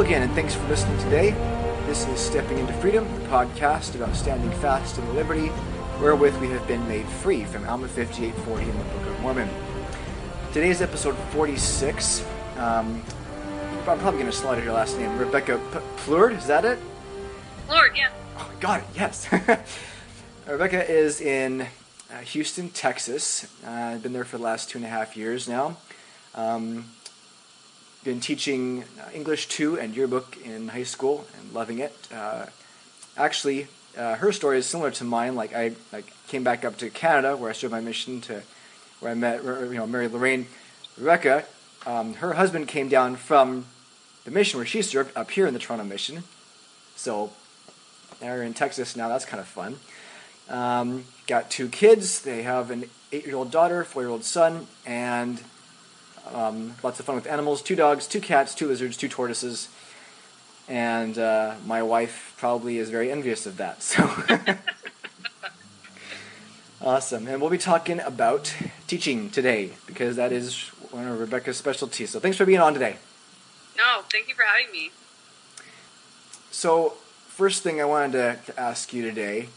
Hello again, and thanks for listening today. This is Stepping into Freedom, the podcast about standing fast in the liberty wherewith we have been made free from Alma 5840 in the Book of Mormon. Today's episode 46. Um, I'm probably going to slaughter your last name. Rebekah P- Plourde, is that it? Lord, yeah. Oh, got it, yes. Rebekah is in uh, Houston, Texas. Uh, I've been there for the last two and a half years now. Um, been teaching uh, English 2 and yearbook in high school and loving it. Uh, actually, uh, her story is similar to mine. Like I like came back up to Canada where I started my mission to where I met you know Mary Lorraine. Rebekah, um, her husband came down from the mission where she served up here in the Toronto mission. So they're in Texas now. That's kind of fun. Um, got two kids. They have an eight-year-old daughter, four-year-old son, and um, lots of fun with animals. Two dogs, two cats, two lizards, two tortoises. And uh, my wife probably is very envious of that. So awesome. And we'll be talking about teaching today because that is one of Rebekah's specialties. So thanks for being on today. No, thank you for having me. So, first thing I wanted to, to ask you today,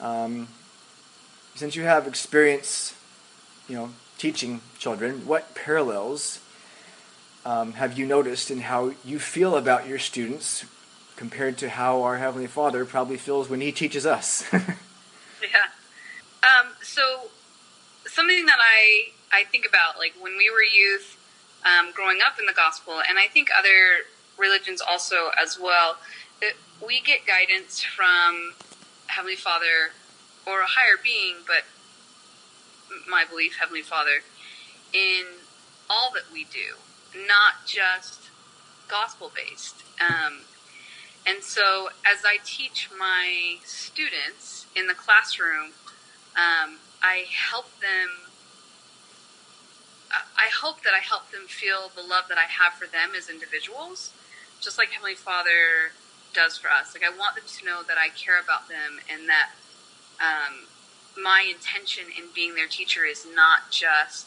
um, since you have experience, you know, teaching children, what parallels um, have you noticed in how you feel about your students compared to how our Heavenly Father probably feels when He teaches us? Yeah. Um, so something that I I think about, like when we were youth, um, growing up in the gospel, and I think other religions also as well, that we get guidance from Heavenly Father or a higher being, but my belief, Heavenly Father, in all that we do, not just gospel based. Um, and so, as I teach my students in the classroom, um, I help them. I hope that I help them feel the love that I have for them as individuals, just like Heavenly Father does for us. Like I want them to know that I care about them and that um, my intention in being their teacher is not just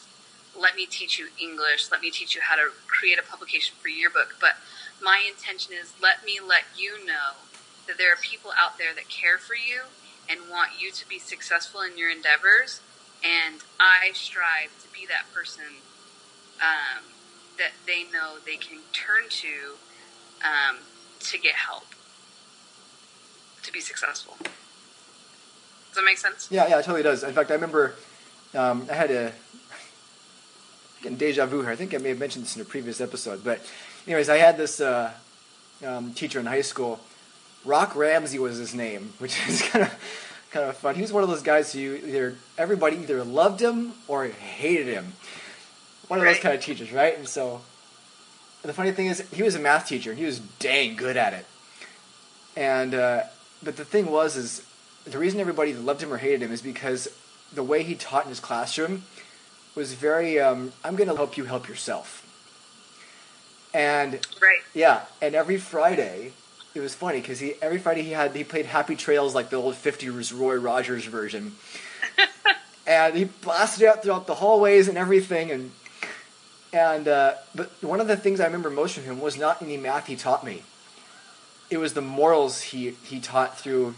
let me teach you English, let me teach you how to create a publication for yearbook, but my intention is let me let you know that there are people out there that care for you and want you to be successful in your endeavors, and I strive to be that person um, that they know they can turn to um, to get help to be successful. Does that make sense? yeah, yeah, it totally does. In fact, I remember um, I had a getting deja vu here. I think I may have mentioned this in a previous episode, but anyways, I had this uh, um, teacher in high school. Rock Ramsey was his name, which is kind of kind of fun. He was one of those guys who either everybody either loved him or hated him. One of those kind of teachers, right? And so the funny thing is, he was a math teacher. and He was dang good at it. And uh, but the thing was, is the reason everybody loved him or hated him is because the way he taught in his classroom was very um, i'm going to help you help yourself. And Right. yeah and every friday it was funny because he every friday he had he played happy trails like the old 50s roy rogers version. And he blasted it out throughout the hallways and everything and and uh, but one of the things i remember most from him was not any math he taught me. It was the morals he he taught through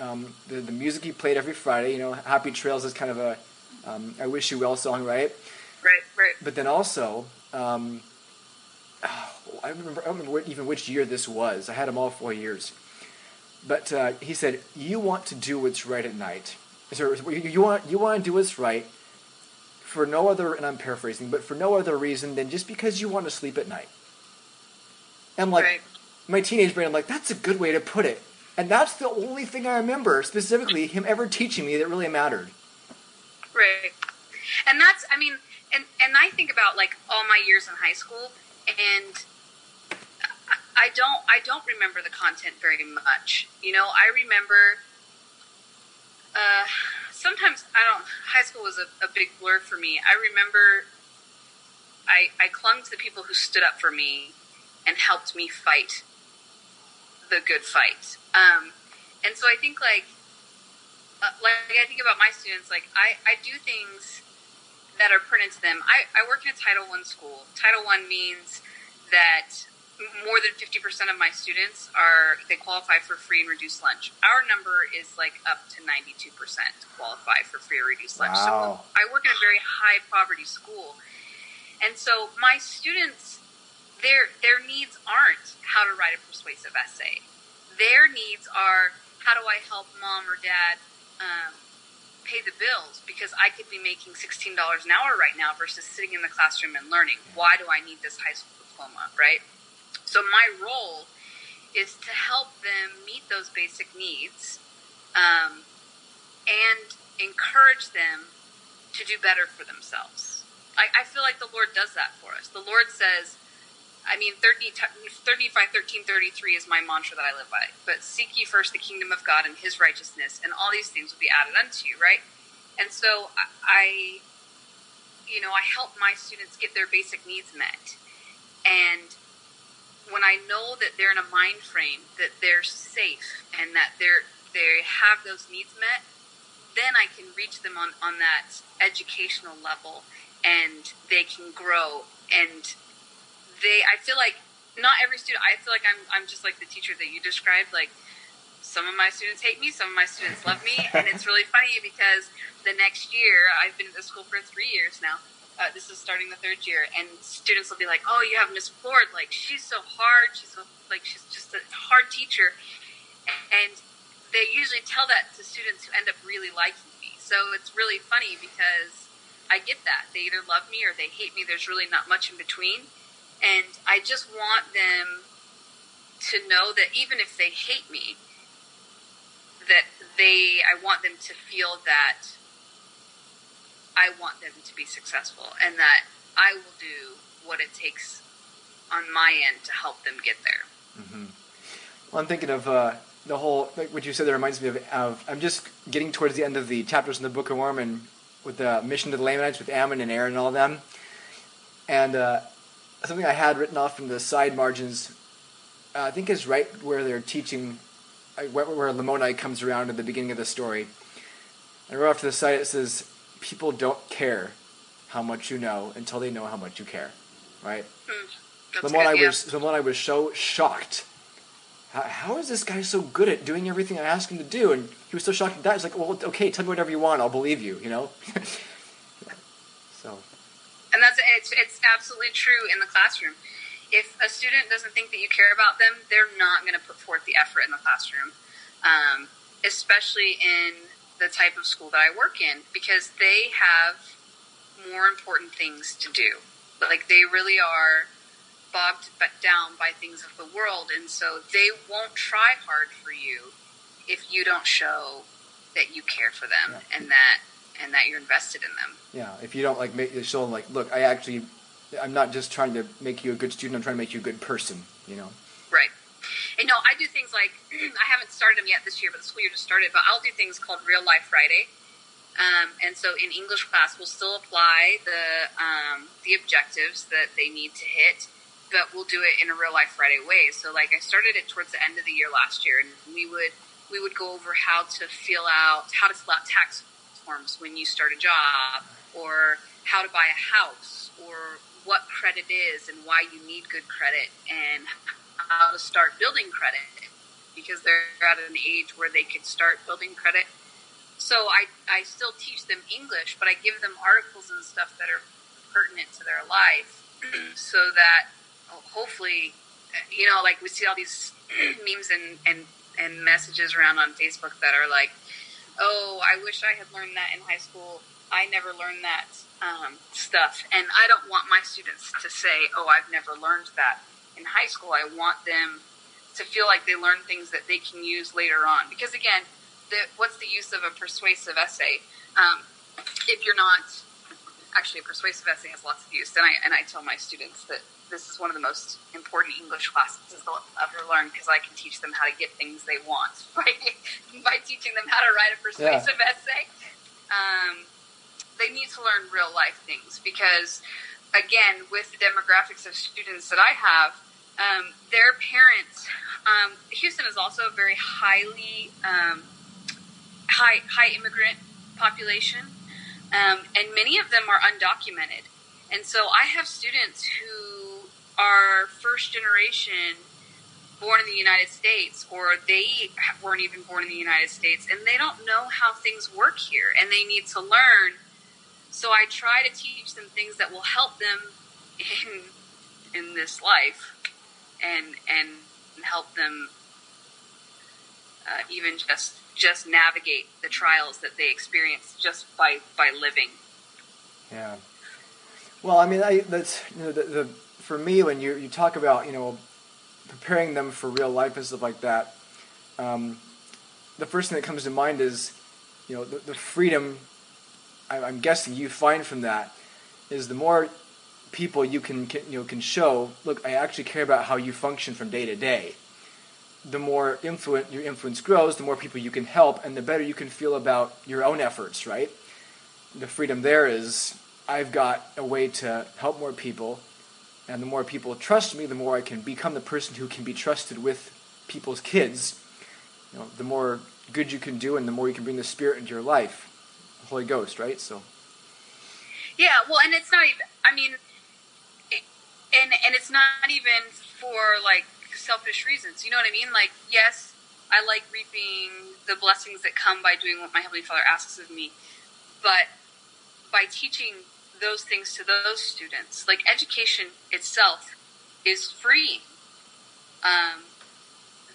um, the, the music he played every friday you know happy trails is kind of a um, i wish you well song right Right. Right. but then also, um, I remember, I don't remember what, even which year this was. I had him all four years. But uh, he said, "You want to do what's right at night. So you you want you want to do what's right for no other." And I'm paraphrasing, but for no other reason than just because you want to sleep at night. And I'm like, Right. my teenage brain, I'm like, that's a good way to put it. And that's the only thing I remember specifically him ever teaching me that really mattered. Right. And that's, I mean, and, and I think about like all my years in high school and I- don't, I don't remember the content very much. You know, I remember, uh, sometimes I don't, high school was a, a big blur for me. I remember I, I clung to the people who stood up for me and helped me fight the good fight. Um, and so I think like, uh, like I think about my students, like I, I do things that are pertinent to them. I, I work in a Title One school. Title One means that more than 50% of my students are they qualify for free and reduced lunch our number is like up to 92% qualify for free or reduced lunch wow. so i work in a very high poverty school and so my students their their needs aren't how to write a persuasive essay their needs are how do i help mom or dad um, pay the bills because i could be making $16 an hour right now versus sitting in the classroom and learning why do i need this high school diploma right so my role is to help them meet those basic needs um, and encourage them to do better for themselves. I, I, feel like the Lord does that for us. The Lord says, I mean, 30, 35, 13, 33 is my mantra that I live by. But seek ye first the kingdom of God and his righteousness, and all these things will be added unto you, right? And so I, you know, I help my students get their basic needs met. And when I know that they're in a mind frame that they're safe and that they're they have those needs met, then I can reach them on, on that educational level and they can grow and they I feel like not every student I feel like I'm I'm just like the teacher that you described like some of my students hate me, some of my students love me, and it's really funny because the next year I've been at the school for three years now uh, this is starting the third year, and students will be like, "Oh, you have Miss Ford. Like she's so hard. She's so, like she's just a hard teacher," and they usually tell that to students who end up really liking me. So it's really funny because I get that they either love me or they hate me. There's really not much in between, and I just want them to know that even if they hate me, that they I want them to feel that I want them to be successful and that I will do what it takes on my end to help them get there. Mm-hmm. Well, I'm thinking of uh, the whole, like what you said, that reminds me of, of, I'm just getting towards the end of the chapters in the Book of Mormon with the mission to the Lamanites with Ammon and Aaron and all of them. And uh, something I had written off in the side margins, uh, I think is right where they're teaching, where, where Lamoni comes around at the beginning of the story. And wrote off to the side, it says, people don't care how much you know until they know how much you care, right? Mm, Lamoni, good, I yeah. was Lamoni, I was so shocked. How, how is this guy so good at doing everything I asked him to do? And he was so shocked at that. He's like, well, okay, tell me whatever you want, I'll believe you. You know. And that's it's it's absolutely true in the classroom. If a student doesn't think that you care about them, they're not going to put forth the effort in the classroom, um, especially in the type of school that I work in because they have more important things to do. Like they really are bogged down by things of the world, and so they won't try hard for you if you don't show that you care for them yeah. and that and that you're invested in them. Yeah, if you don't like make show them like, look, I actually, I'm not just trying to make you a good student. I'm trying to make you a good person. You know. Right. And no, I do things like I haven't started them yet this year, but the school year just started. But I'll do things called Real Life Friday. Um, and so in English class, we'll still apply the um, the objectives that they need to hit, but we'll do it in a real life Friday way. So like I started it towards the end of the year last year, and we would we would go over how to fill out how to fill out tax when you start a job, or how to buy a house, or what credit is and why you need good credit, and how to start building credit because they're at an age where they could start building credit. So I, I still teach them English, but I give them articles and stuff that are pertinent to their life so that oh, hopefully, you know, like we see all these memes and, and, and messages around on Facebook that are like, oh, I wish I had learned that in high school. I never learned that um, stuff. And I don't want my students to say, oh, I've never learned that in high school. I want them to feel like they learn things that they can use later on. Because again, the, what's the use of a persuasive essay um, if you're not actually a persuasive essay has lots of use. And I and I tell my students that this is one of the most important English classes they'll ever learn because I can teach them how to get things they want by by teaching them how to write a persuasive yeah. essay. Um, they need to learn real life things because again, with the demographics of students that I have, um, their parents. Um, Houston is also a very highly um, high high immigrant population, um, and many of them are undocumented. And so I have students who are first generation born in the United States or they weren't even born in the United States and they don't know how things work here and they need to learn. So I try to teach them things that will help them in in this life and and help them uh, even just just navigate the trials that they experience just by by living. Yeah. Well, I mean, I, that's you know the, the for me when you you talk about you know preparing them for real life and stuff like that, um, the first thing that comes to mind is, you know, the, the freedom. I, I'm guessing you find from that is the more people you can, can you know can show. Look, I actually care about how you function from day to day. The more influence your influence grows, the more people you can help, and the better you can feel about your own efforts. Right. The freedom there is I've got a way to help more people and the more people trust me, the more I can become the person who can be trusted with people's kids. You know, the more good you can do, and the more you can bring the Spirit into your life, the Holy Ghost, right? So. Yeah, well, and it's not even. I mean, it, and and it's not even for like selfish reasons. You know what I mean? Like, yes, I like reaping the blessings that come by doing what my heavenly Father asks of me, but by teaching those things to those students. Like education itself is free. Um,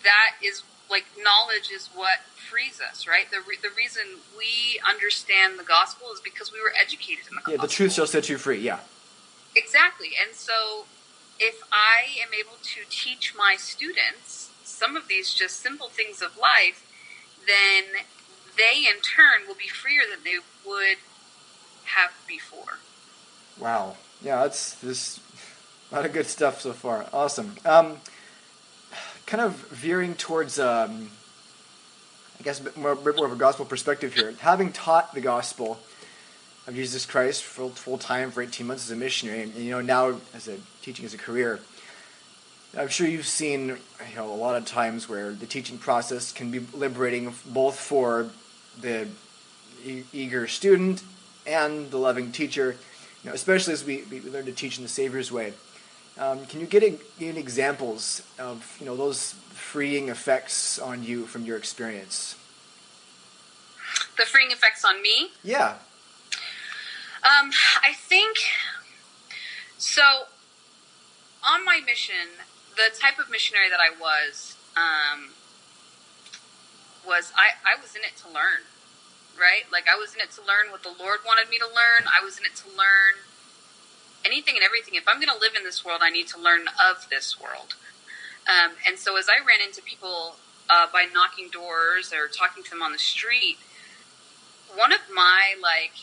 that is like knowledge is what frees us, right? The, re- the reason we understand the gospel is because we were educated in the gospel. Yeah, the truth shall set you free. Yeah. Exactly. And so if I am able to teach my students some of these just simple things of life, then they in turn will be freer than they would have before. Wow. Yeah, that's this a lot of good stuff so far. Awesome. Um, kind of veering towards, um, I guess, a bit more, bit more of a gospel perspective here. Having taught the gospel of Jesus Christ full, full time for 18 months as a missionary, and, you know now as a teaching as a career, I'm sure you've seen you know a lot of times where the teaching process can be liberating both for the e- eager student and the loving teacher you know, especially as we, we learn to teach in the Savior's way. Um, can you get any examples of you know those freeing effects on you from your experience? The freeing effects on me? Yeah. Um, I think so. On my mission, the type of missionary that I was um, was I, I was in it to learn right? Like I was in it to learn what the Lord wanted me to learn. I was in it to learn anything and everything. If I'm going to live in this world, I need to learn of this world. Um, and so as I ran into people uh, by knocking doors or talking to them on the street, one of my like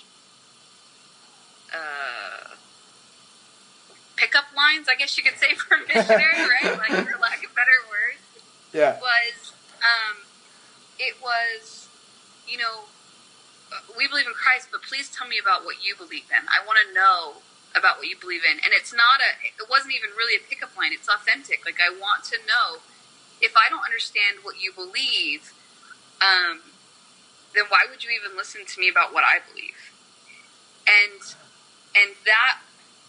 uh, pickup lines, I guess you could say for a missionary, right? Like for lack of better words, yeah, was um, it was you know we believe in Christ, but please tell me about what you believe in. I want to know about what you believe in. And it's not a, it wasn't even really a pickup line. It's authentic. Like, I want to know if I don't understand what you believe, um, then why would you even listen to me about what I believe? And, and that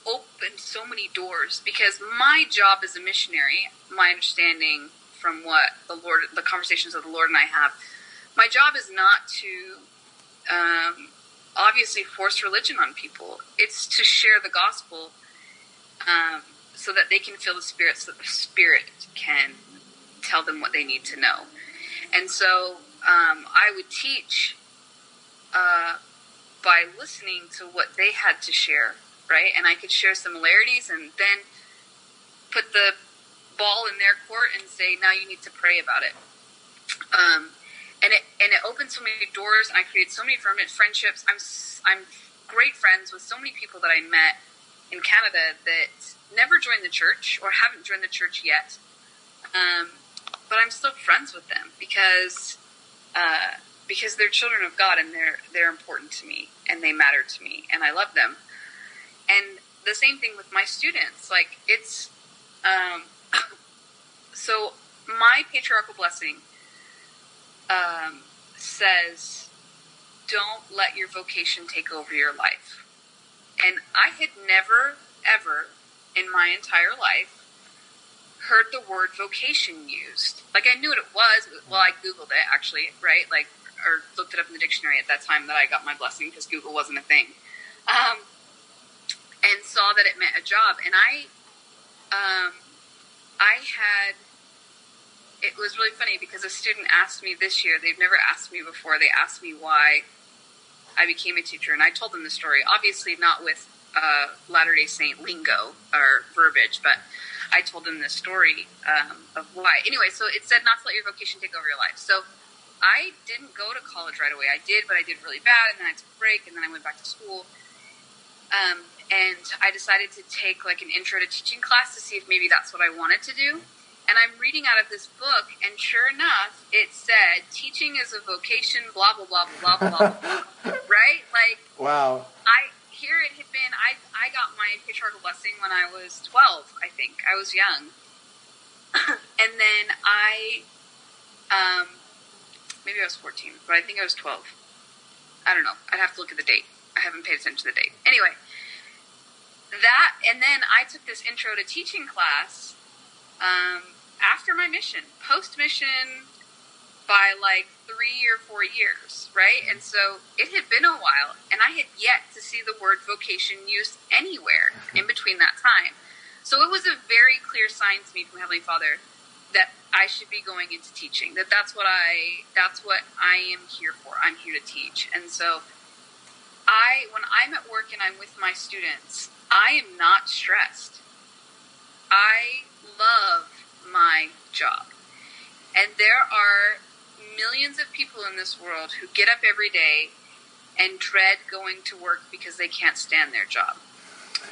opened so many doors because my job as a missionary, my understanding from what the Lord, the conversations of the Lord and I have, my job is not to um, obviously force religion on people. It's to share the gospel um, so that they can feel the spirit, so the spirit can tell them what they need to know. And so um, I would teach uh, by listening to what they had to share, right? And I could share similarities and then put the ball in their court and say, now you need to pray about it. Um, and it and it opened so many doors, and I created so many friendships. I'm I'm great friends with so many people that I met in Canada that never joined the church or haven't joined the church yet. Um, but I'm still friends with them because uh, because they're children of God and they're they're important to me and they matter to me and I love them. And the same thing with my students. Like it's um, so my patriarchal blessing um, says, don't let your vocation take over your life. And I had never, ever in my entire life heard the word vocation used. Like I knew what it was. Well, I googled it actually, right? Like or looked it up in the dictionary at that time that I got my blessing because Google wasn't a thing. Um, and saw that it meant a job, and I, um, I had. It was really funny because a student asked me this year. They've never asked me before. They asked me why I became a teacher, and I told them the story. Obviously, not with uh, Latter Day Saint lingo or verbiage, but I told them the story um, of why. Anyway, so it said not to let your vocation take over your life. So I didn't go to college right away. I did, but I did really bad, and then I took a break, and then I went back to school. Um, and I decided to take like an intro to teaching class to see if maybe that's what I wanted to do. And I'm reading out of this book, and sure enough, it said teaching is a vocation, blah blah blah blah blah blah blah. right? Like wow. I here it had been. I I got my patriarchal blessing when I was 12. I think I was young, and then I, um, maybe I was 14, but I think I was 12. I don't know. I'd have to look at the date. I haven't paid attention to the date. Anyway, that and then I took this intro to teaching class um, after my mission, post mission by like three or four years, right? And so it had been a while, and I had yet to see the word vocation used anywhere mm-hmm. in between that time. So it was a very clear sign to me from Heavenly Father that I should be going into teaching. That that's what I that's what I am here for. I'm here to teach. And so I when I'm at work and I'm with my students, I am not stressed. I love my job. And there are millions of people in this world who get up every day and dread going to work because they can't stand their job.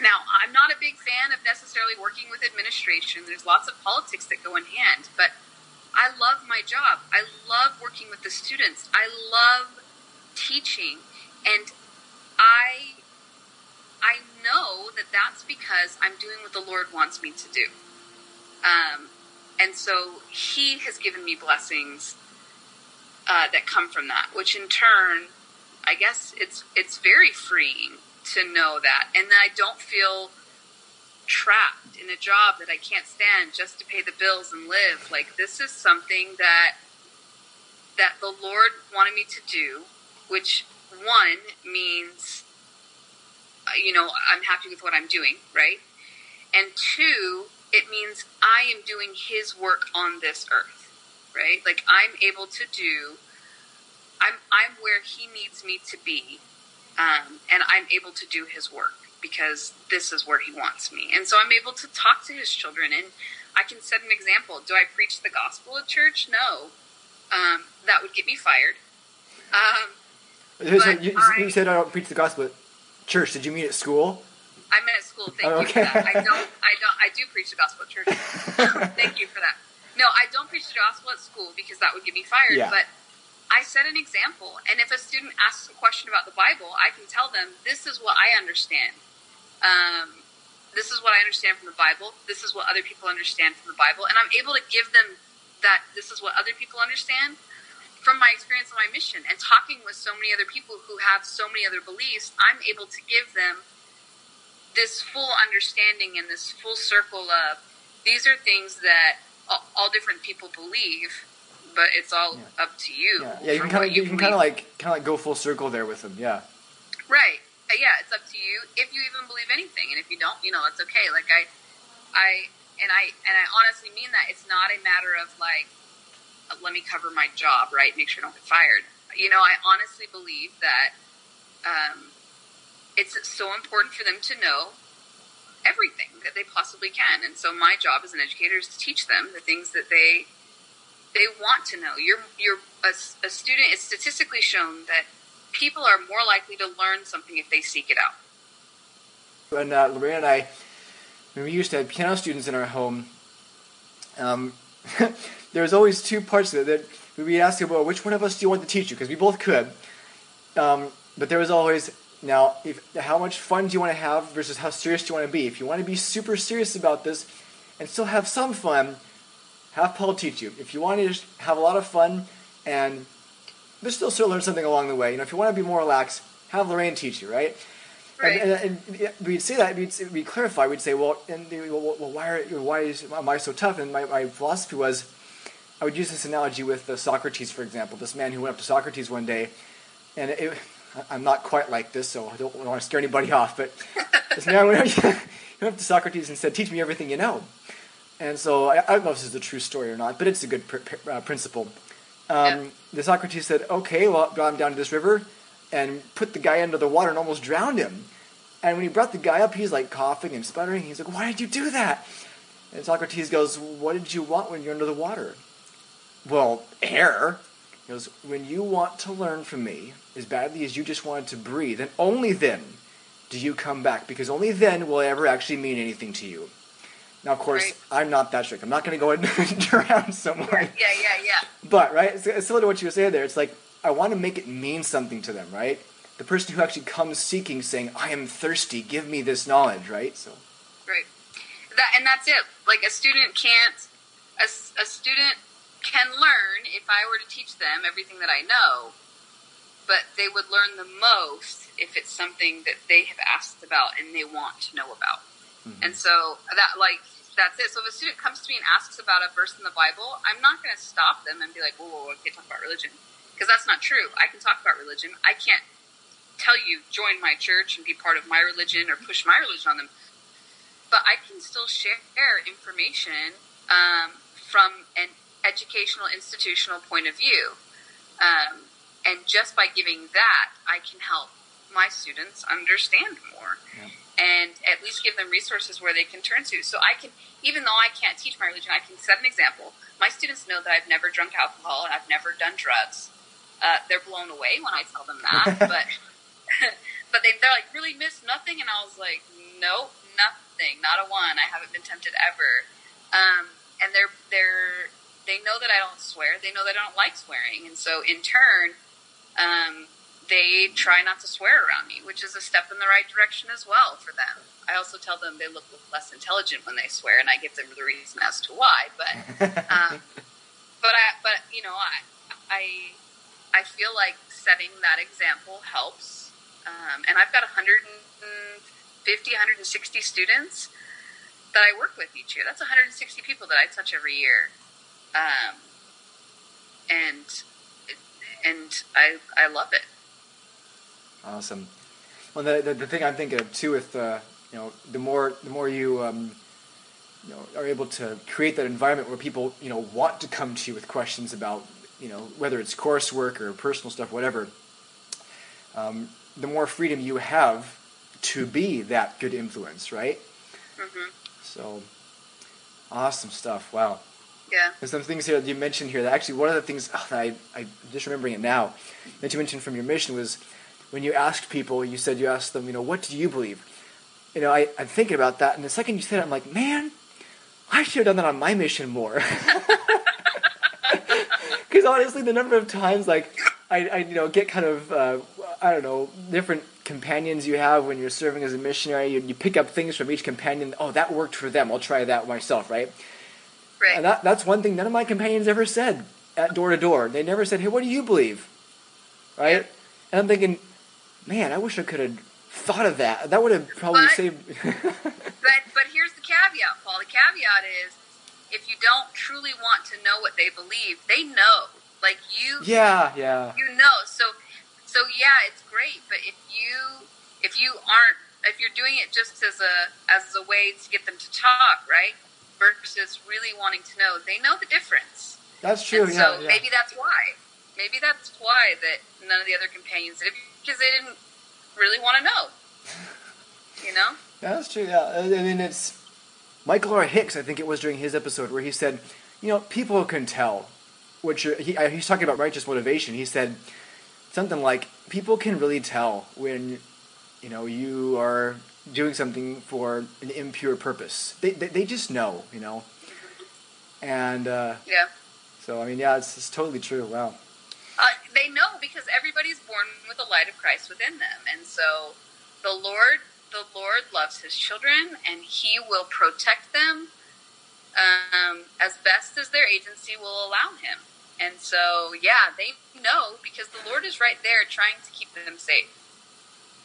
Now, I'm not a big fan of necessarily working with administration. There's lots of politics that go in hand, but I love my job. I love working with the students. I love teaching, and I I know that that's because I'm doing what the Lord wants me to do. Um, and so He has given me blessings uh, that come from that, which in turn, I guess it's it's very freeing to know that, and that I don't feel trapped in a job that I can't stand just to pay the bills and live. Like this is something that that the Lord wanted me to do, which one means uh, you know, I'm happy with what I'm doing, right? And two, it means I am doing his work on this earth, right? Like I'm able to do I'm I'm where he needs me to be um, and I'm able to do his work because this is where he wants me. And so I'm able to talk to his children and I can set an example. Do I preach the gospel at church? No. Um, that would get me fired. Um, so you, I, you, said I don't preach the gospel at church. Did you mean at school? I meant at school. Thank oh, okay. you for that. I don't. I don't. I do preach the gospel at church. Thank you for that. No, I don't preach the gospel at school because that would get me fired. Yeah. But I set an example. And if a student asks a question about the Bible, I can tell them, this is what I understand. Um, this is what I understand from the Bible. This is what other people understand from the Bible. And I'm able to give them that this is what other people understand from my experience on my mission and talking with so many other people who have so many other beliefs. I'm able to give them this full understanding and this full circle of these are things that all, all different people believe but it's all yeah. up to you. Yeah, yeah you can kind of you, you can kind of like kind of like go full circle there with them. Yeah. Right. Uh, yeah, it's up to you if you even believe anything, and if you don't, you know, it's okay. Like I, I, and I, and I honestly mean that. It's not a matter of like, uh, let me cover my job, right? Make sure I don't get fired. You know, I honestly believe that um, it's so important for them to know everything that they possibly can. And so my job as an educator is to teach them the things that they they want to know. You're you're a, a student. It's statistically shown that people are more likely to learn something if they seek it out. When uh, Lorraine and I, when we used to have piano students in our home, um, there was always two parts of it that we'd asking about which one of us do you want to teach you because we both could. Um, but there was always now if, how much fun do you want to have versus how serious do you want to be. If you want to be super serious about this and still have some fun, have Paul teach you. If you want to just have a lot of fun and but still still learn something along the way, you know, if you want to be more relaxed, have Lorraine teach you, right? Right. And, and, and we'd say that we'd, we'd clarify. We'd say, well, and well, well, why are why is am I so tough? And my, my philosophy was, I would use this analogy with Socrates, for example. This man who went up to Socrates one day, and it, I'm not quite like this, so I don't want to scare anybody off. But this man went up, to Socrates and said, "Teach me everything you know." And so I, I don't know if this is a true story or not, but it's a good pr- pr- uh, principle. Um, Yeah. The Socrates said, "Okay, well, brought him down to this river, and put the guy under the water and almost drowned him." And when he brought the guy up, he's like coughing and sputtering. He's like, "Why did you do that?" And Socrates goes, "What did you want when you're under the water?" Well, air. He goes, "When you want to learn from me as badly as you just wanted to breathe, and only then do you come back, because only then will I ever actually mean anything to you." Now, of course, Right. I'm not that strict. I'm not going to go and drown someone. Yeah, yeah, yeah. But right, it's, it's similar to what you were saying there. It's like I want to make it mean something to them, right? The person who actually comes seeking, saying, "I am thirsty. Give me this knowledge," right? So Right. That and that's it. Like a student can't. a, a student can learn if I were to teach them everything that I know, but they would learn the most if it's something that they have asked about and they want to know about. And so that like that's it. So if a student comes to me and asks about a verse in the Bible, I'm not going to stop them and be like, "Whoa, whoa, whoa okay, talk about religion," because that's not true. I can talk about religion. I can't tell you join my church and be part of my religion or push my religion on them. But I can still share information um, from an educational institutional point of view, um, and just by giving that, I can help my students understand more Yeah. and at least give them resources where they can turn to. So I can, even though I can't teach my religion, I can set an example. My students know that I've never drunk alcohol and I've never done drugs. Uh, they're blown away when I tell them that, but but they, they're like, really miss nothing, and I was like, nope, nothing, not a one. I haven't been tempted ever. Um, and they're they're they know that I don't swear. They know that I don't like swearing, and so in turn, um, they try not to swear around me, which is a step in the right direction as well for them. I also tell them they look less intelligent when they swear, and I give them the reason as to why. But um, but I but you know I I I feel like setting that example helps. Um, and I've got 150, 160 students that I work with each year. That's 160 people that I touch every year. Um, and and I I love it. awesome. Well, the, the the thing I'm thinking of too, with uh, you know, the more the more you um, you know are able to create that environment where people you know want to come to you with questions about you know whether it's coursework or personal stuff, whatever. Um, the more freedom you have to be that good influence, right? Mm-hmm. So, awesome stuff. Wow. Yeah. There's some things here that you mentioned here that actually one of the things oh, I, I'm just remembering it now that you mentioned from your mission was when you asked people, you said you asked them, you know, what do you believe? You know, I, I'm thinking about that, and the second you said it, I'm like, man, I should have done that on my mission more. Because honestly, the number of times like I, I you know get kind of uh, I don't know different companions you have when you're serving as a missionary, you, you pick up things from each companion. Oh, that worked for them. I'll try that myself, right? Right. And that, that's one thing none of my companions ever said at door to door. They never said, "Hey, what do you believe?" Right? And I'm thinking, man, I wish I could have thought of that. That would have probably But- saved. But but here's the caveat, Paul. The caveat is if you don't truly want to know what they believe, they know. Like you yeah, yeah, you know. So so yeah, it's great, but if you if you aren't if you're doing it just as a as a way to get them to talk, right? Versus really wanting to know, they know the difference. that's true. and yeah, so yeah. maybe that's why. Maybe that's why that none of the other companions did it because they didn't really want to know. You know? Yeah, that's true. Yeah, I mean it's Michael R. Hicks. I think it was during his episode where he said, you know, people can tell. Which you're, he uh, he's talking about righteous motivation. He said something like, people can really tell when you know you are doing something for an impure purpose. They they, they just know, you know. And uh, Yeah. so I mean, yeah, it's, it's totally true. Wow. Uh, they know because everybody's born with the light of Christ within them, and so the Lord, the Lord loves His children, and He will protect them um, as best as their agency will allow Him. And so, yeah, they know because the Lord is right there trying to keep them safe.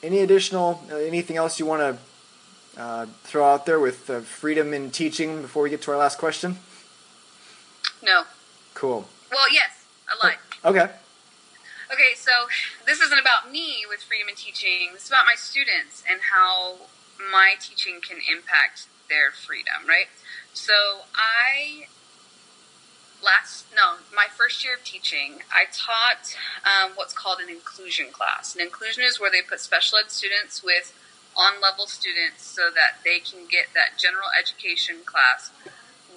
Any additional, uh, anything else you want to uh, throw out there with uh, freedom in teaching before we get to our last question? No. Cool. Well, yes, I lied. Okay. Okay, so this isn't about me with freedom in teaching. This is about my students and how my teaching can impact their freedom, right? So I last no my first year of teaching i taught um, what's called an inclusion class. And inclusion is where they put special ed students with on level students so that they can get that general education class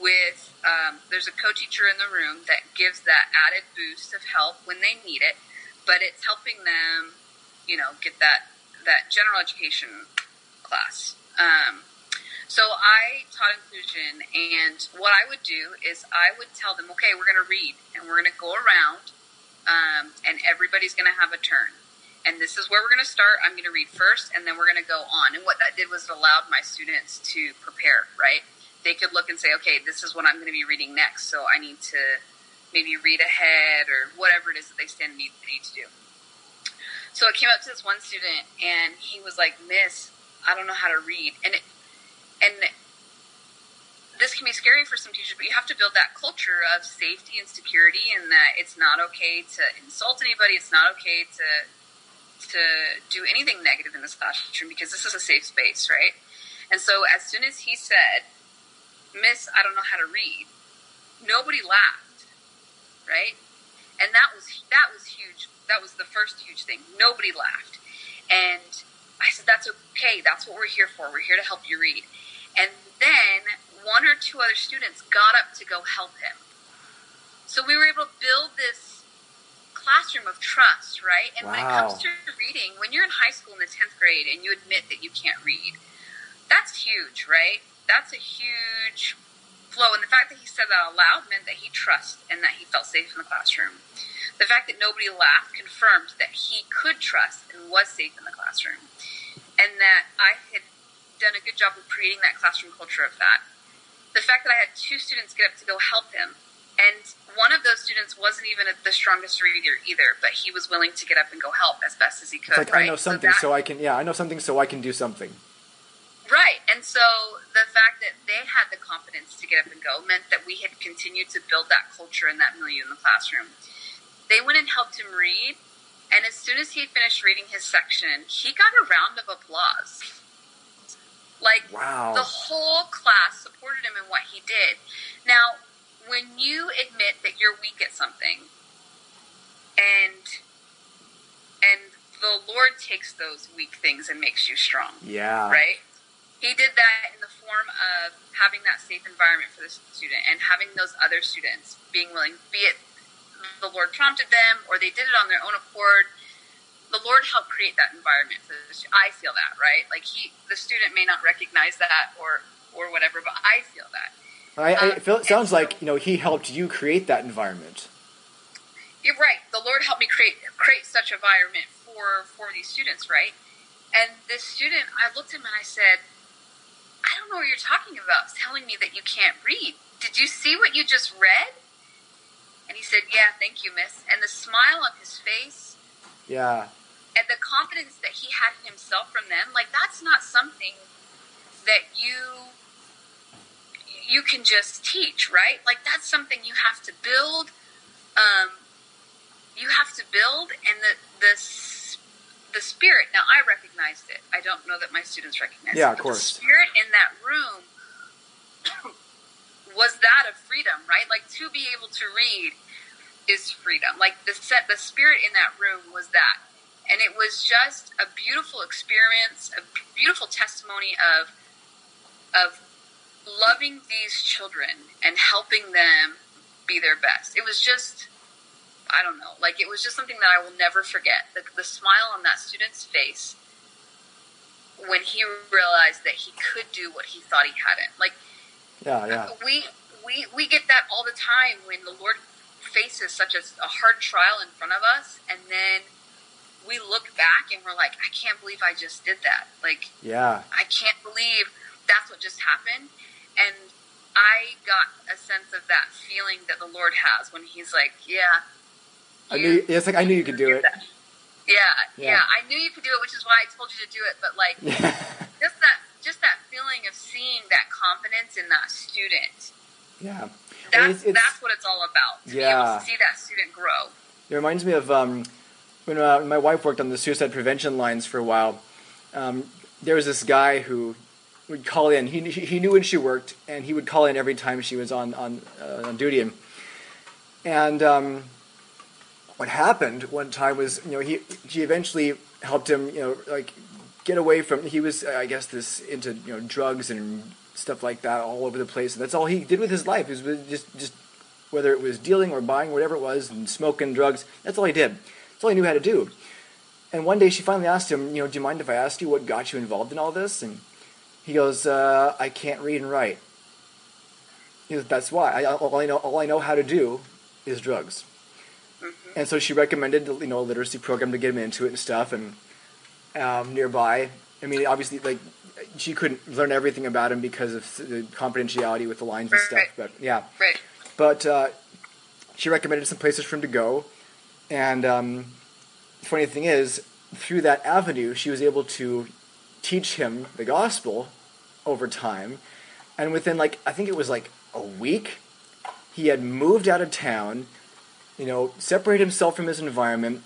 with um, there's a co-teacher in the room that gives that added boost of help when they need it but it's helping them you know get that that general education class. Um, so I taught inclusion, and what I would do is I would tell them, okay, we're going to read, and we're going to go around, um, and everybody's going to have a turn. And this is where we're going to start. I'm going to read first, and then we're going to go on. And what that did was it allowed my students to prepare, right? They could look and say, okay, this is what I'm going to be reading next, so I need to maybe read ahead or whatever it is that they stand need, need to do. So I came up to this one student, and he was like, Miss, I don't know how to read. And it, and this can be scary for some teachers, but you have to build that culture of safety and security, and that it's not okay to insult anybody. It's not okay to to do anything negative in this classroom because this is a safe space, right? And so, as soon as he said, "Miss, I don't know how to read," nobody laughed, right? And that was that was huge. That was the first huge thing. Nobody laughed, and I said, "That's okay. That's what we're here for. We're here to help you read." And then one or two other students got up to go help him. So we were able to build this classroom of trust, right? And wow. when it comes to reading, when you're in high school in the 10th grade and you admit that you can't read, that's huge, right? That's a huge flow. And the fact that he said that out loud meant that he trusted and that he felt safe in the classroom. The fact that nobody laughed confirmed that he could trust and was safe in the classroom. And that I had done a good job of creating that classroom culture of that. The fact that I had two students get up to go help him, and one of those students wasn't even the strongest reader either, but he was willing to get up and go help as best as he could. It's like right? I know something, so, that, so I can. Yeah, I know something, so I can do something. Right, and so the fact that they had the confidence to get up and go meant that we had continued to build that culture and that milieu in the classroom. They went and helped him read, and as soon as he finished reading his section, he got a round of applause. Like wow. the whole class supported him in what he did. Now, when you admit that you're weak at something, and and the Lord takes those weak things and makes you strong. Yeah. Right? He did that in the form of having that safe environment for the student and having those other students being willing, be it the Lord prompted them or they did it on their own accord the Lord helped create that environment for the. I feel that, right? Like he, the student may not recognize that or or whatever, but I feel that. I, um, I feel it sounds so, like you know he helped you create that environment. You're right. The Lord helped me create create such environment for for these students, right? And this student, I looked at him and I said, "I don't know what you're talking about. Telling me that you can't read. Did you see what you just read?" And he said, "Yeah, thank you, Miss." And the smile on his face yeah. And the confidence that he had in himself from them, like that's not something that you you can just teach, right? Like that's something you have to build. Um, you have to build, and the the the spirit. Now I recognized it. I don't know that my students recognized yeah, it. of course. The spirit in that room was that of freedom, right? Like to be able to read is freedom. Like the set, the spirit in that room was that, and it was just a beautiful experience, a beautiful testimony of of loving these children and helping them be their best. It was just, I don't know, like it was just something that I will never forget. The, the smile on that student's face when he realized that he could do what he thought he hadn't. Like, yeah, yeah. We we we get that all the time when the Lord faces such a, a hard trial in front of us, and then we look back and we're like, I can't believe I just did that. Like, yeah, I can't believe that's what just happened. And I got a sense of that feeling that the Lord has when He's like, Yeah, I knew. It's like I knew you could do it. Yeah, Yeah. yeah, I knew you could do it, which is why I told you to do it. But like, just that, just that feeling of seeing that confidence in that student. yeah. That's it's- it's- that's what it's all about. To be able Yeah. to see that student grow. It reminds me of um, when uh, my wife worked on the suicide prevention lines for a while. Um, there was this guy who would call in. He, he knew when she worked, and he would call in every time she was on on, uh, on duty. And, um, what happened one time was, you know, he she eventually helped him, you know, like get away from. He was, I guess, this into you know drugs and stuff like that all over the place. And that's all he did with his life. Is just just whether it was dealing or buying, whatever it was, and smoking drugs. That's all he did. That's all he knew how to do. And one day she finally asked him, you know, do you mind if I ask you what got you involved in all this? And he goes, uh, I can't read and write. He goes, that's why. I, all I know, all I know how to do is drugs. Mm-hmm. And so she recommended, you know, a literacy program to get him into it and stuff. And um, nearby, I mean, obviously, like she couldn't learn everything about him because of the confidentiality with the lines and stuff. But yeah, Right. but uh, she recommended some places for him to go. And um, the funny thing is, through that avenue, she was able to teach him the gospel over time. And within, like, I think it was like a week, he had moved out of town, you know, separated himself from his environment,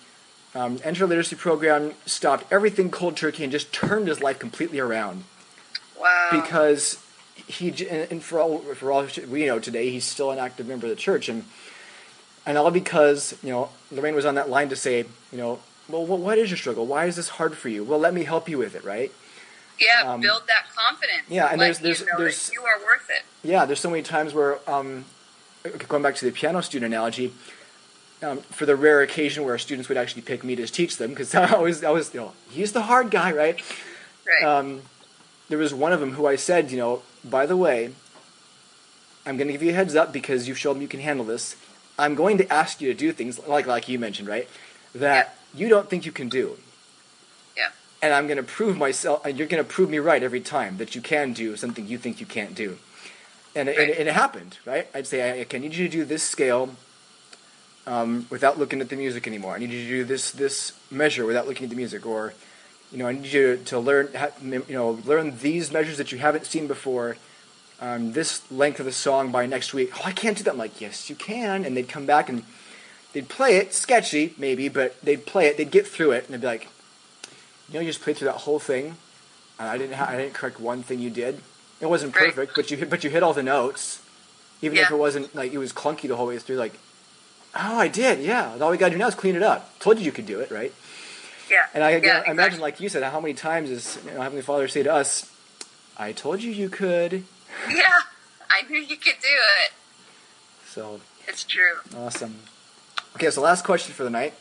um, entered a literacy program, stopped everything cold turkey, and just turned his life completely around Wow. because he and and for all for all we know today he's still an active member of the church and and all because you know Lorraine was on that line to say you know well what, what is your struggle why is this hard for you well let me help you with it right yeah, um, build that confidence. yeah, and there's- there's- there's- you are worth it. yeah there's so many times where um, going back to the piano student analogy um, for the rare occasion where students would actually pick me to teach them because I was I was you know he's the hard guy right Right. um, there was one of them who I said, you know, by the way, I'm going to give you a heads up because you've shown me you can handle this. I'm going to ask you to do things like like you mentioned, right? That you don't think you can do. Yeah. And I'm going to prove myself, and you're going to prove me right every time that you can do something you think you can't do. And, it- and, Right. it- and it happened, right? I'd say, I, I need you to do this scale um, without looking at the music anymore. I need you to do this this measure without looking at the music, or you know, I need you to, to learn you know learn these measures that you haven't seen before. Um, this length of the song by next week. Oh, I can't do that. I'm like, yes, you can. And they'd come back and they'd play it, sketchy maybe, but they'd play it. They'd get through it, and they'd be like, you know, you just played through that whole thing, and I didn't ha- I didn't correct one thing you did. It wasn't Right. perfect, but you hit, but you hit all the notes, even if it wasn't like it was clunky the whole way through. Like, oh, I did, yeah. All we gotta do now is clean it up. Told you you could do it, right? yeah. And I, yeah, I imagine, exactly. like you said, how many times is you know, Heavenly Father say to us, "I told you you could." Yeah. I knew you could do it. So It's true. awesome. Okay, so last question for the night.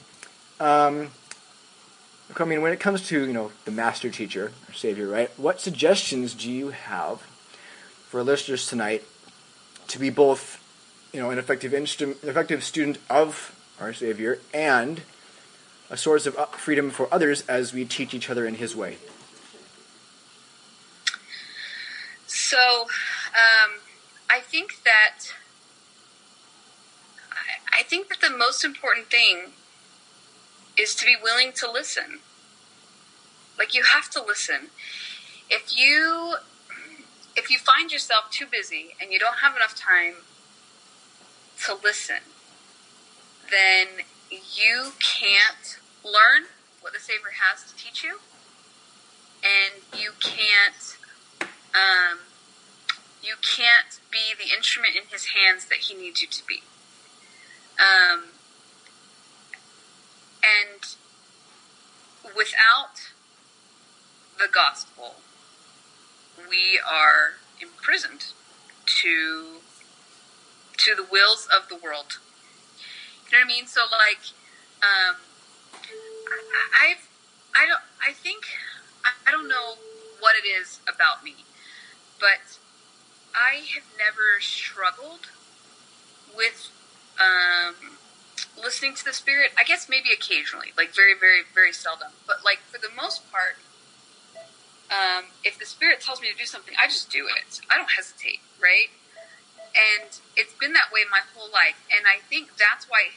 Um, I mean, when it comes to you know the master teacher, our Savior, right? What suggestions do you have for listeners tonight to be both, you know, an effective instru- an effective student of our Savior and a source of uh, freedom for others as we teach each other in His way? So, um, I think that I, think that the most important thing is to be willing to listen. Like you have to listen. If you if you find yourself too busy and you don't have enough time to listen, then you can't learn what the Savior has to teach you, and you can't um, you can't be the instrument in his hands that he needs you to be. Um, and without the gospel, we are imprisoned to to the wills of the world. You know what I mean? So like, um, I, I've I don't I think I, I don't know what it is about me, but I have never struggled with um, listening to the spirit. I guess maybe occasionally, like very, very, very seldom. But like for the most part, um, if the spirit tells me to do something, I just do it. I don't hesitate, right? And it's been that way my whole life, and I think that's why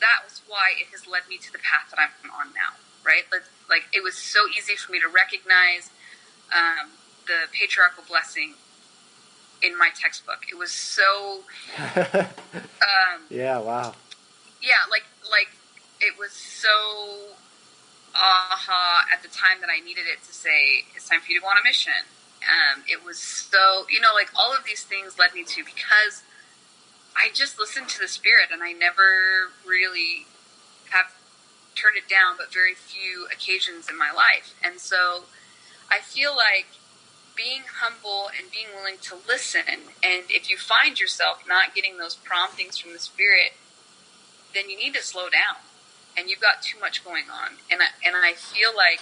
that was why it has led me to the path that I'm on now, right? Like, like it was so easy for me to recognize um, the patriarchal blessing in my textbook. It was so. um, yeah. Wow. Yeah, like like it was so aha at the time that I needed it to say it's time for you to go on a mission. Um, it was so you know like all of these things led me to because I just listened to the spirit and I never really have turned it down, but very few occasions in my life. And so I feel like being humble and being willing to listen. And if you find yourself not getting those promptings from the Spirit, then you need to slow down. And you've got too much going on. And I, and I feel like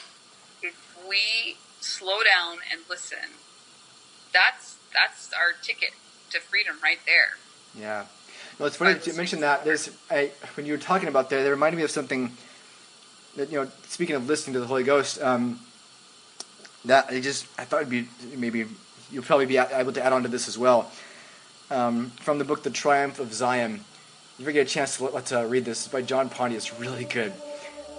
if we slow down and listen, that's that's our ticket to freedom right there. Yeah. Well, it's funny you mentioned that. There's I, when you were talking about that, it reminded me of something that you know. Speaking of listening to the Holy Ghost, um, that I just I thought it'd be maybe you'll probably be able to add on to this as well. Um, from the book The Triumph of Zion. If you ever get a chance to let, uh, read this. It's by John Pontius. It's really good.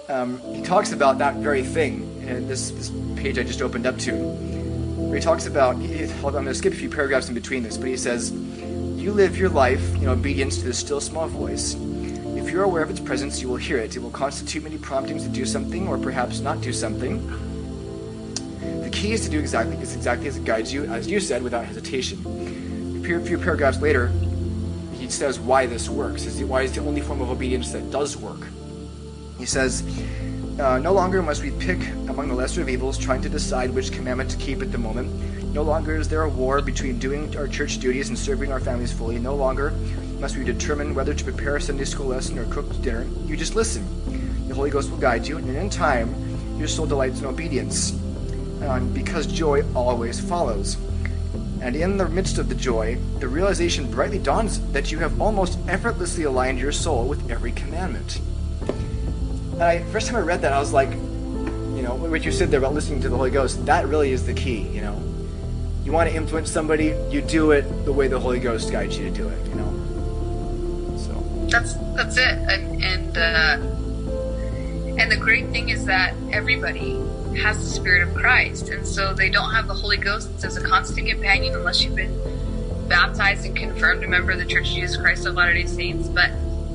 Um, he talks about that very thing, and this, this page I just opened up to, where he talks about. He, I'm going to skip a few paragraphs in between this, but he says, "You live your life in obedience to the still small voice." If you're aware of its presence, you will hear it. It will constitute many promptings to do something or perhaps not do something key is to do exactly is exactly as it guides you, as you said, without hesitation. A few paragraphs later, he says why this works. Is why is the only form of obedience that does work. He says, uh, no longer must we pick among the lesser of evils, trying to decide which commandment to keep at the moment. No longer is there a war between doing our church duties and serving our families fully. No longer must we determine whether to prepare a Sunday school lesson or cook dinner. You just listen. The Holy Ghost will guide you, and in time, your soul delights in obedience um, because joy always follows. And in the midst of the joy, the realization brightly dawns that you have almost effortlessly aligned your soul with every commandment. And I, first time I read that, I was like, you know, what you said there about listening to the Holy Ghost, that really is the key, you know. You want to influence somebody, you do it the way the Holy Ghost guides you to do it, you know. So that's that's it, and and uh, and the great thing is that everybody has the Spirit of Christ. And so they don't have the Holy Ghost as a constant companion unless you've been baptized and confirmed a member of the Church of Jesus Christ of Latter day Saints. But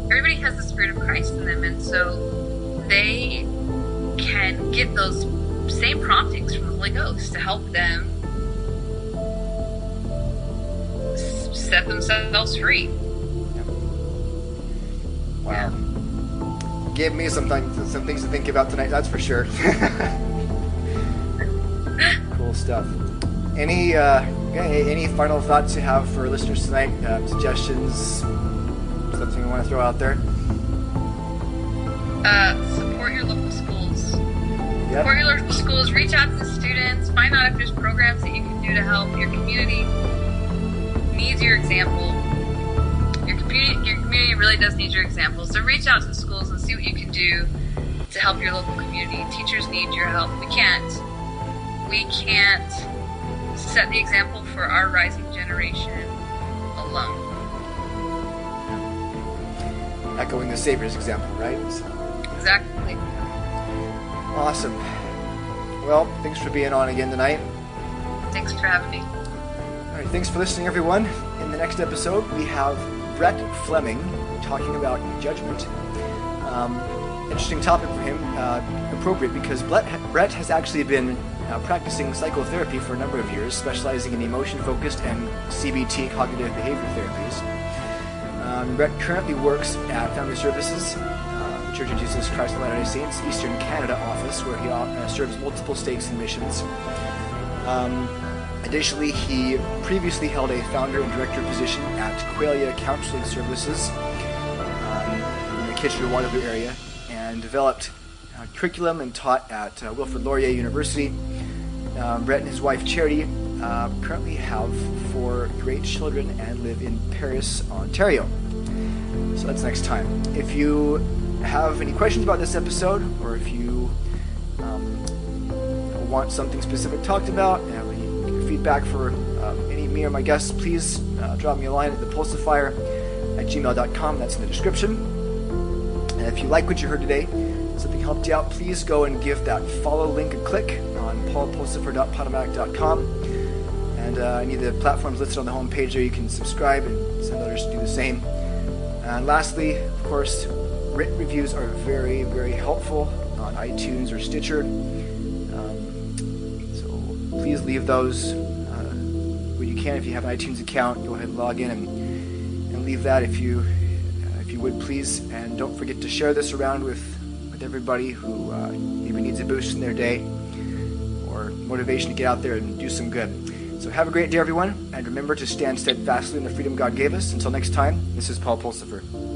everybody has the Spirit of Christ in them. And so they can get those same promptings from the Holy Ghost to help them set themselves free. Wow. Give me some, th- some things to think about tonight, that's for sure. cool stuff. Any uh, any final thoughts you have for listeners tonight? Uh, suggestions? Something you want to throw out there? Uh, support your local schools. Yep. Support your local schools. Reach out to the students. Find out if there's programs that you can do to help your community. Needs your example. Your community, your community really does need your example. So reach out to the schools and see what you can do to help your local community. Teachers need your help. We can't we can't set the example for our rising generation alone. Echoing the Savior's example, right? So. Exactly. Awesome. Well, thanks for being on again tonight. Thanks for having me. All right, thanks for listening, everyone. In the next episode, we have Brett Fleming talking about judgment. Um, interesting topic for him, uh, appropriate because Brett, Brett has actually been uh, practicing psychotherapy for a number of years, specializing in emotion-focused and CBT cognitive behavior therapies. Um, Brett currently works at Family Services, uh, Church of Jesus Christ of Latter-day Saints Eastern Canada office, where he uh, serves multiple states and missions. Um, additionally, he previously held a founder and director position at Qualia Counseling Services um, in the Kitchener-Waterloo area, and developed uh, curriculum and taught at uh, Wilfrid Laurier University. Um, Brett and his wife Charity uh, currently have four great children and live in Paris, Ontario. So that's next time. If you have any questions about this episode, or if you um, want something specific talked about, and have any feedback for um, any me or my guests, please uh, drop me a line at thepulsiphyer at gmail.com. That's in the description. And if you like what you heard today, something helped you out, please go and give that follow link a click on paulpulsipher.podomatic.com. And uh, any of the platforms listed on the homepage there, you can subscribe and send others to do the same. And lastly, of course, written reviews are very, very helpful on iTunes or Stitcher. Um, so please leave those uh, when you can. If you have an iTunes account, go ahead and log in and, and leave that if you uh, if you would please. And don't forget to share this around with with everybody who uh, maybe needs a boost in their day motivation to get out there and do some good. So have a great day, everyone, and remember to stand steadfastly in the freedom God gave us. Until next time, this is Paul Pulsipher.